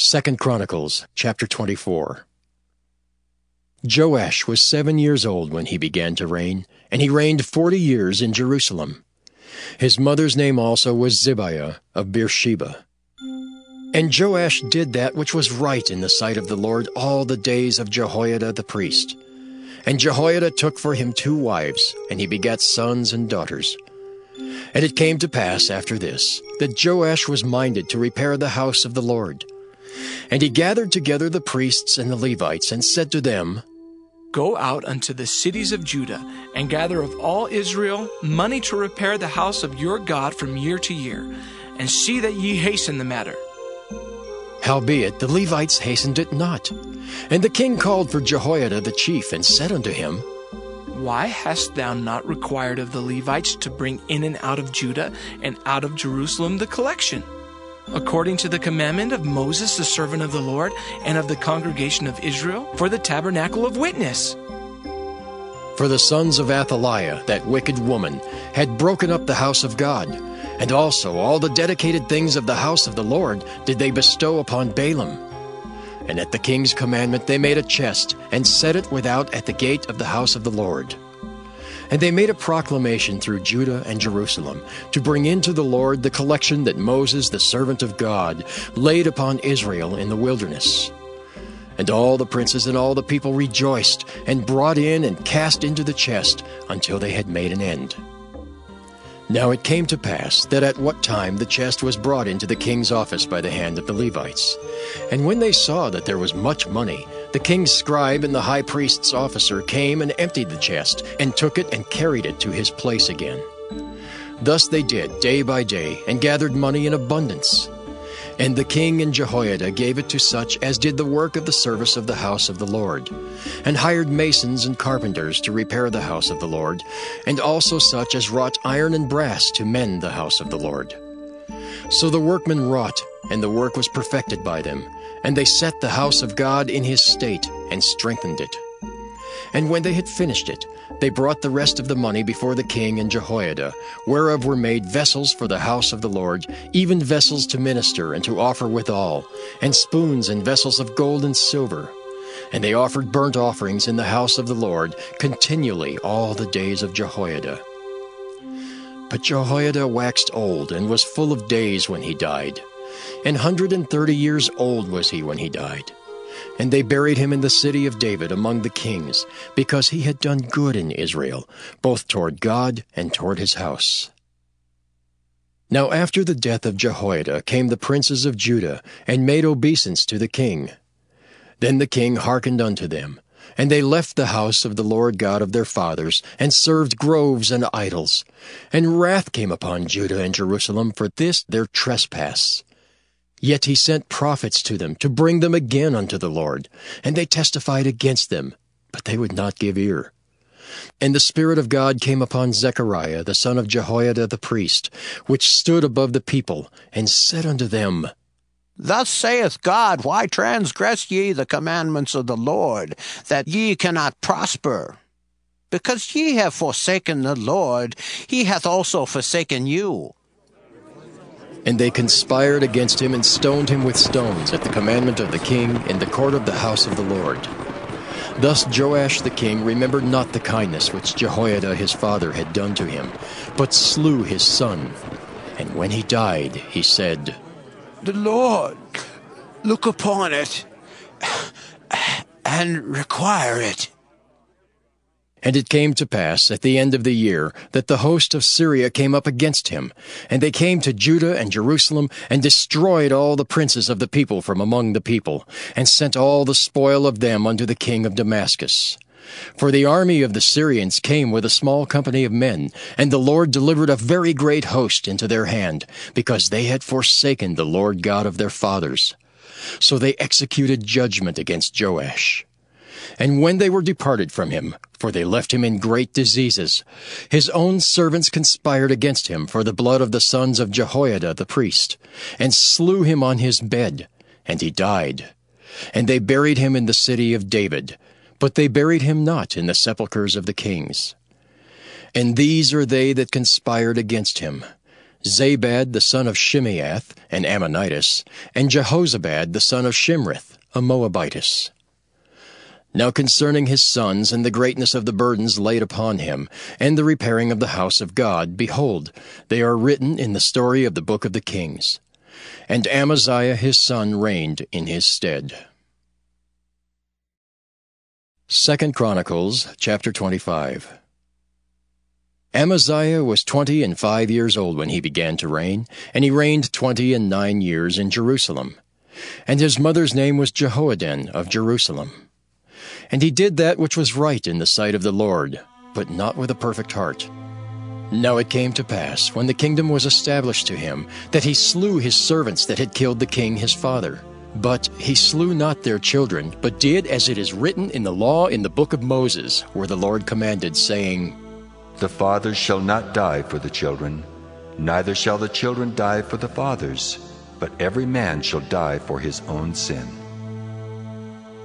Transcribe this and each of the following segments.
Second Chronicles chapter 24 Joash was seven years old when he began to reign, and he reigned forty years in Jerusalem. His mother's name also was Zibiah of Beersheba. And Joash did that which was right in the sight of the Lord all the days of Jehoiada the priest. And Jehoiada took for him two wives, and he begat sons and daughters. And it came to pass after this, that Joash was minded to repair the house of the Lord. And he gathered together the priests and the Levites, and said to them, Go out unto the cities of Judah, and gather of all Israel money to repair the house of your God from year to year, and see that ye hasten the matter. Howbeit the Levites hastened it not. And the king called for Jehoiada the chief, and said unto him, Why hast thou not required of the Levites to bring in and out of Judah and out of Jerusalem the collection? According to the commandment of Moses, the servant of the Lord, and of the congregation of Israel, for the tabernacle of witness. For the sons of Athaliah, that wicked woman, had broken up the house of God, and also all the dedicated things of the house of the Lord did they bestow upon Baalim. And at the king's commandment they made a chest, and set it without at the gate of the house of the Lord. And they made a proclamation through Judah and Jerusalem to bring into the Lord the collection that Moses, the servant of God, laid upon Israel in the wilderness. And all the princes and all the people rejoiced, and brought in and cast into the chest until they had made an end. Now it came to pass that at what time the chest was brought into the king's office by the hand of the Levites. And when they saw that there was much money, the king's scribe and the high priest's officer came and emptied the chest, and took it and carried it to his place again. Thus they did day by day, and gathered money in abundance. And the king and Jehoiada gave it to such as did the work of the service of the house of the Lord, and hired masons and carpenters to repair the house of the Lord, and also such as wrought iron and brass to mend the house of the Lord. So the workmen wrought, and the work was perfected by them, and they set the house of God in his state, and strengthened it. And when they had finished it, they brought the rest of the money before the king and Jehoiada, whereof were made vessels for the house of the Lord, even vessels to minister and to offer withal, and spoons and vessels of gold and silver. And they offered burnt offerings in the house of the Lord continually all the days of Jehoiada. But Jehoiada waxed old and was full of days when he died. And thirty years old was he when he died. And they buried him in the city of David among the kings, because he had done good in Israel, both toward God and toward his house. Now after the death of Jehoiada came the princes of Judah, and made obeisance to the king. Then the king hearkened unto them, and they left the house of the Lord God of their fathers, and served groves and idols. And wrath came upon Judah and Jerusalem for this their trespass. Yet he sent prophets to them to bring them again unto the Lord, and they testified against them, but they would not give ear. And the Spirit of God came upon Zechariah the son of Jehoiada the priest, which stood above the people, and said unto them, Thus saith God, Why transgress ye the commandments of the Lord, that ye cannot prosper? Because ye have forsaken the Lord, he hath also forsaken you. And they conspired against him and stoned him with stones at the commandment of the king in the court of the house of the Lord. Thus Joash the king remembered not the kindness which Jehoiada his father had done to him, but slew his son. And when he died, he said, The Lord look upon it and require it. And it came to pass at the end of the year that the host of Syria came up against him, and they came to Judah and Jerusalem, and destroyed all the princes of the people from among the people, and sent all the spoil of them unto the king of Damascus. For the army of the Syrians came with a small company of men, and the Lord delivered a very great host into their hand, because they had forsaken the Lord God of their fathers. So they executed judgment against Joash. And when they were departed from him, for they left him in great diseases, his own servants conspired against him for the blood of the sons of Jehoiada the priest, and slew him on his bed, and he died. And they buried him in the city of David, but they buried him not in the sepulchres of the kings. And these are they that conspired against him, Zabad the son of Shimeath, an Ammonitess, and Jehozabad the son of Shimrith, a Moabitess. Now concerning his sons and the greatness of the burdens laid upon him, and the repairing of the house of God, behold, they are written in the story of the book of the kings. And Amaziah his son reigned in his stead. Second Chronicles chapter 25 Amaziah was twenty and five years old when he began to reign, and he reigned twenty and nine years in Jerusalem. And his mother's name was Jehoaddan of Jerusalem. And he did that which was right in the sight of the Lord, but not with a perfect heart. Now it came to pass, when the kingdom was established to him, that he slew his servants that had killed the king his father. But he slew not their children, but did as it is written in the law in the book of Moses, where the Lord commanded, saying, The fathers shall not die for the children, neither shall the children die for the fathers, but every man shall die for his own sin.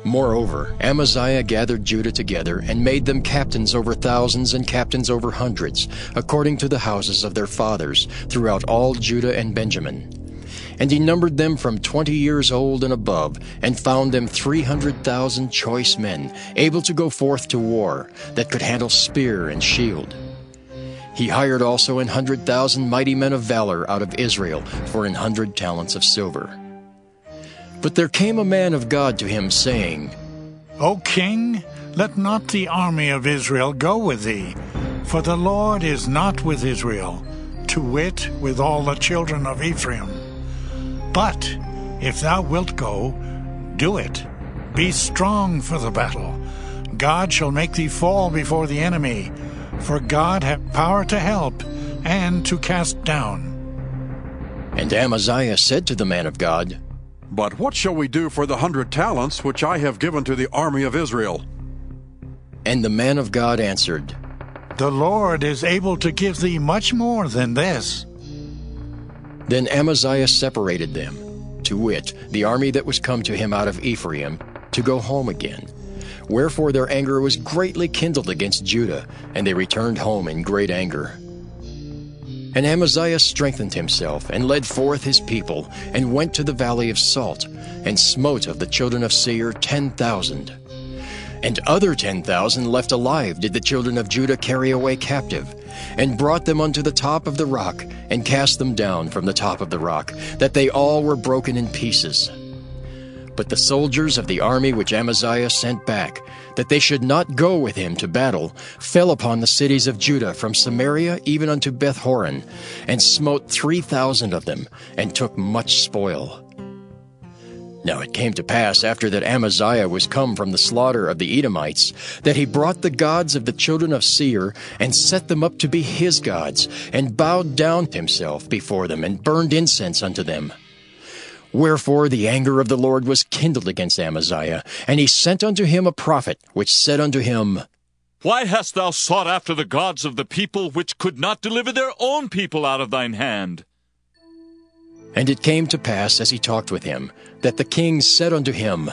Moreover, Amaziah gathered Judah together and made them captains over thousands and captains over hundreds, according to the houses of their fathers, throughout all Judah and Benjamin. And he numbered them from twenty years old and above, and found them three hundred thousand choice men, able to go forth to war, that could handle spear and shield. He hired also an hundred thousand mighty men of valor out of Israel for an hundred talents of silver. But there came a man of God to him, saying, O king, let not the army of Israel go with thee, for the Lord is not with Israel, to wit, with all the children of Ephraim. But if thou wilt go, do it. Be strong for the battle. God shall make thee fall before the enemy, for God hath power to help and to cast down. And Amaziah said to the man of God, but what shall we do for the hundred talents which I have given to the army of Israel? And the man of God answered, The Lord is able to give thee much more than this. Then Amaziah separated them, to wit, the army that was come to him out of Ephraim, to go home again. Wherefore their anger was greatly kindled against Judah, and they returned home in great anger. And Amaziah strengthened himself, and led forth his people, and went to the valley of Salt, and smote of the children of Seir ten thousand. And other ten thousand left alive did the children of Judah carry away captive, and brought them unto the top of the rock, and cast them down from the top of the rock, that they all were broken in pieces. But the soldiers of the army which Amaziah sent back, that they should not go with him to battle, fell upon the cities of Judah from Samaria even unto Bethhoron, and smote three thousand of them, and took much spoil. Now it came to pass after that Amaziah was come from the slaughter of the Edomites, that he brought the gods of the children of Seir, and set them up to be his gods, and bowed down himself before them, and burned incense unto them. Wherefore the anger of the Lord was kindled against Amaziah, and he sent unto him a prophet, which said unto him, Why hast thou sought after the gods of the people which could not deliver their own people out of thine hand? And it came to pass, as he talked with him, that the king said unto him,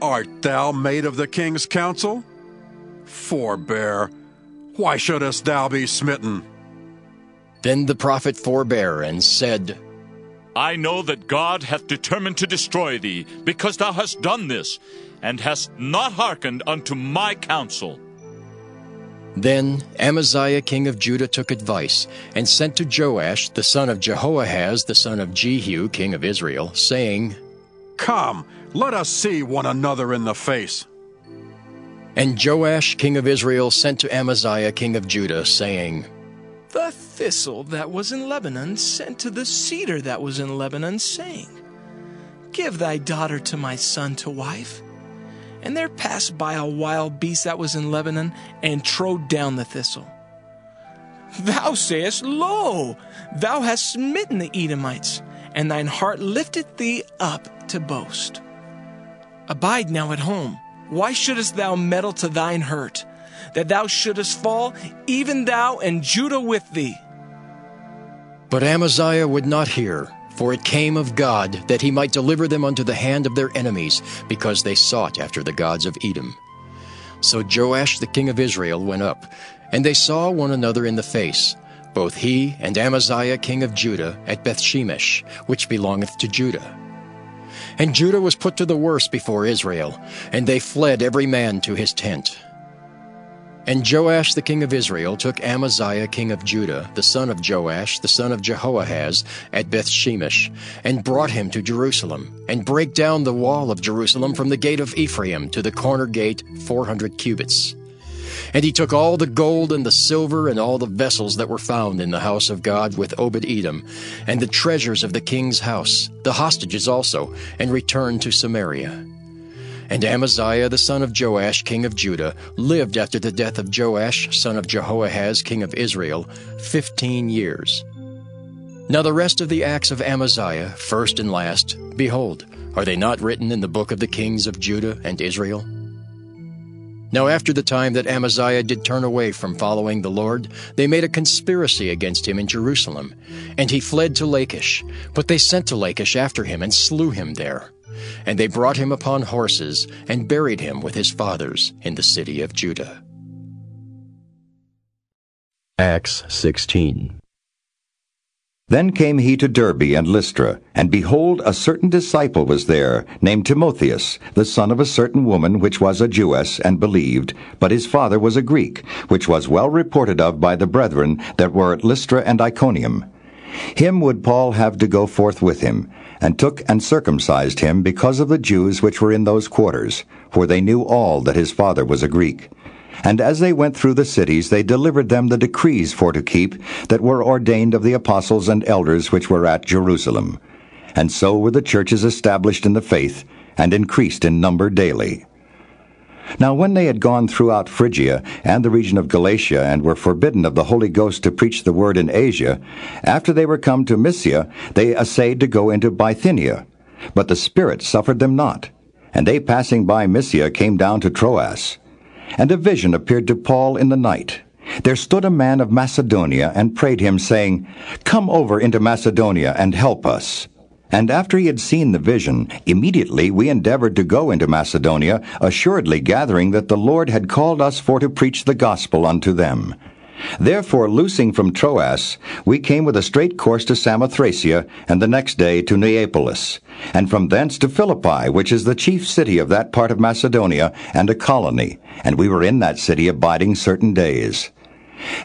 Art thou made of the king's counsel? Forbear, why shouldest thou be smitten? Then the prophet forbare and said, I know that God hath determined to destroy thee, because thou hast done this, and hast not hearkened unto my counsel. Then Amaziah king of Judah took advice, and sent to Joash the son of Jehoahaz the son of Jehu king of Israel, saying, Come, let us see one another in the face. And Joash king of Israel sent to Amaziah king of Judah, saying, The thistle that was in Lebanon sent to the cedar that was in Lebanon, saying, Give thy daughter to my son to wife. And there passed by a wild beast that was in Lebanon, and trode down the thistle. Thou sayest, Lo, thou hast smitten the Edomites, and thine heart lifteth thee up to boast. Abide now at home. Why shouldest thou meddle to thine hurt, that thou shouldest fall, even thou and Judah with thee? But Amaziah would not hear, for it came of God that he might deliver them unto the hand of their enemies, because they sought after the gods of Edom. So Joash the king of Israel went up, and they saw one another in the face. both he and Amaziah king of Judah, at Bethshemesh, which belongeth to Judah. And Judah was put to the worse before Israel, and they fled every man to his tent. And Joash the king of Israel took Amaziah king of Judah, the son of Joash, the son of Jehoahaz, at Bethshemesh, and brought him to Jerusalem, and brake down the wall of Jerusalem from the gate of Ephraim to the corner gate four hundred cubits. And he took all the gold and the silver and all the vessels that were found in the house of God with Obed Edom, and the treasures of the king's house, the hostages also, and returned to Samaria. And Amaziah the son of Joash, king of Judah, lived after the death of Joash, son of Jehoahaz, king of Israel, fifteen years. Now the rest of the acts of Amaziah, first and last, behold, are they not written in the book of the kings of Judah and Israel? Now after the time that Amaziah did turn away from following the Lord, they made a conspiracy against him in Jerusalem, and he fled to Lachish. But they sent to Lachish after him and slew him there. And they brought him upon horses, and buried him with his fathers in the city of Judah. Acts 16. Then came he to Derbe and Lystra, and behold, a certain disciple was there, named Timotheus, the son of a certain woman which was a Jewess, and believed, but his father was a Greek, which was well reported of by the brethren that were at Lystra and Iconium. Him would Paul have to go forth with him, and took and circumcised him because of the Jews which were in those quarters, for they knew all that his father was a Greek. And as they went through the cities, they delivered them the decrees for to keep that were ordained of the apostles and elders which were at Jerusalem. And so were the churches established in the faith, and increased in number daily. Now when they had gone throughout Phrygia and the region of Galatia, and were forbidden of the Holy Ghost to preach the word in Asia, after they were come to Mysia, they essayed to go into Bithynia. But the Spirit suffered them not. And they passing by Mysia came down to Troas. And a vision appeared to Paul in the night. There stood a man of Macedonia, and prayed him, saying, Come over into Macedonia, and help us. And after he had seen the vision, immediately we endeavored to go into Macedonia, assuredly gathering that the Lord had called us for to preach the gospel unto them. Therefore, loosing from Troas, we came with a straight course to Samothracia, and the next day to Neapolis, and from thence to Philippi, which is the chief city of that part of Macedonia, and a colony, and we were in that city abiding certain days.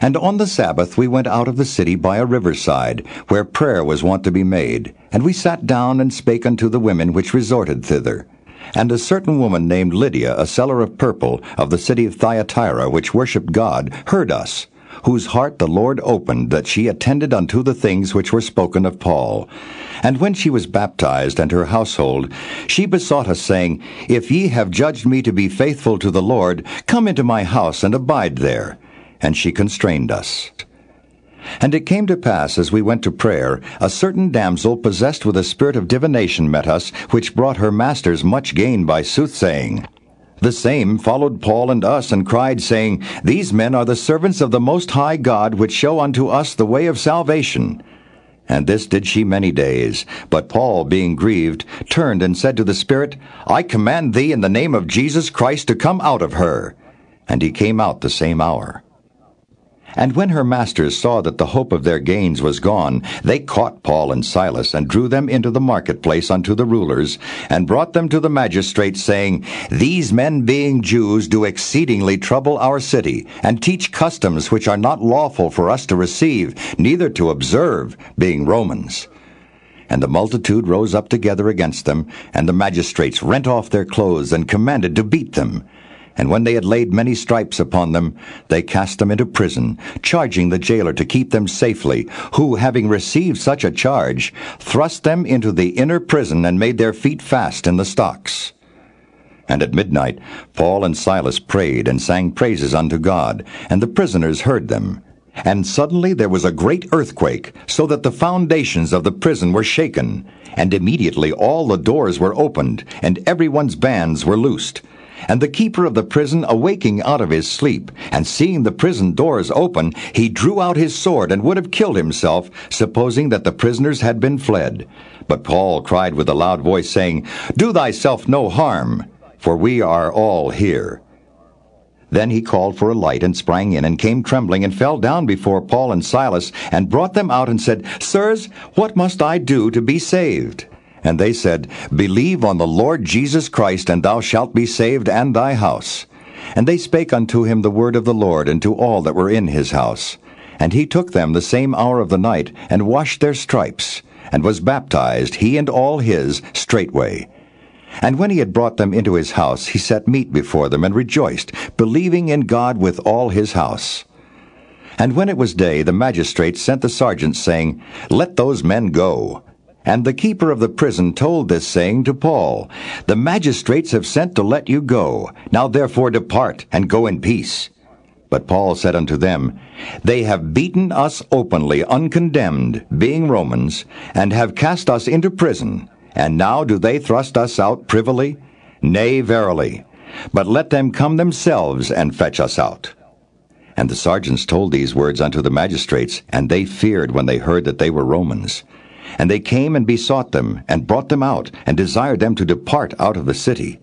And on the Sabbath we went out of the city by a riverside, where prayer was wont to be made. And we sat down and spake unto the women which resorted thither. And a certain woman named Lydia, a seller of purple, of the city of Thyatira, which worshipped God, heard us, whose heart the Lord opened, that she attended unto the things which were spoken of Paul. And when she was baptized, and her household, she besought us, saying, If ye have judged me to be faithful to the Lord, come into my house and abide there and she constrained us. And it came to pass, as we went to prayer, a certain damsel possessed with a spirit of divination met us, which brought her masters much gain by soothsaying. The same followed Paul and us, and cried, saying, These men are the servants of the Most High God, which show unto us the way of salvation. And this did she many days. But Paul, being grieved, turned and said to the Spirit, I command thee in the name of Jesus Christ to come out of her. And he came out the same hour. And when her masters saw that the hope of their gains was gone, they caught Paul and Silas, and drew them into the marketplace unto the rulers, and brought them to the magistrates, saying, These men being Jews do exceedingly trouble our city, and teach customs which are not lawful for us to receive, neither to observe, being Romans. And the multitude rose up together against them, and the magistrates rent off their clothes, and commanded to beat them. And when they had laid many stripes upon them, they cast them into prison, charging the jailer to keep them safely, who, having received such a charge, thrust them into the inner prison and made their feet fast in the stocks. And at midnight Paul and Silas prayed and sang praises unto God, and the prisoners heard them. And suddenly there was a great earthquake, so that the foundations of the prison were shaken. And immediately all the doors were opened, and everyone's bands were loosed. And the keeper of the prison, awaking out of his sleep, and seeing the prison doors open, he drew out his sword and would have killed himself, supposing that the prisoners had been fled. But Paul cried with a loud voice, saying, Do thyself no harm, for we are all here. Then he called for a light and sprang in and came trembling and fell down before Paul and Silas and brought them out and said, Sirs, what must I do to be saved? And they said, Believe on the Lord Jesus Christ, and thou shalt be saved and thy house. And they spake unto him the word of the Lord and to all that were in his house. And he took them the same hour of the night, and washed their stripes, and was baptized, he and all his, straightway. And when he had brought them into his house, he set meat before them, and rejoiced, believing in God with all his house. And when it was day, the magistrates sent the sergeants, saying, Let those men go. And the keeper of the prison told this saying to Paul, The magistrates have sent to let you go. Now therefore depart, and go in peace. But Paul said unto them, They have beaten us openly, uncondemned, being Romans, and have cast us into prison. And now do they thrust us out privily? Nay, verily. But let them come themselves and fetch us out. And the sergeants told these words unto the magistrates, and they feared when they heard that they were Romans. And they came and besought them, and brought them out, and desired them to depart out of the city.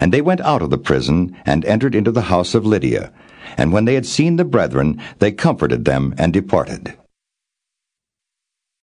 And they went out of the prison, and entered into the house of Lydia. And when they had seen the brethren, they comforted them and departed.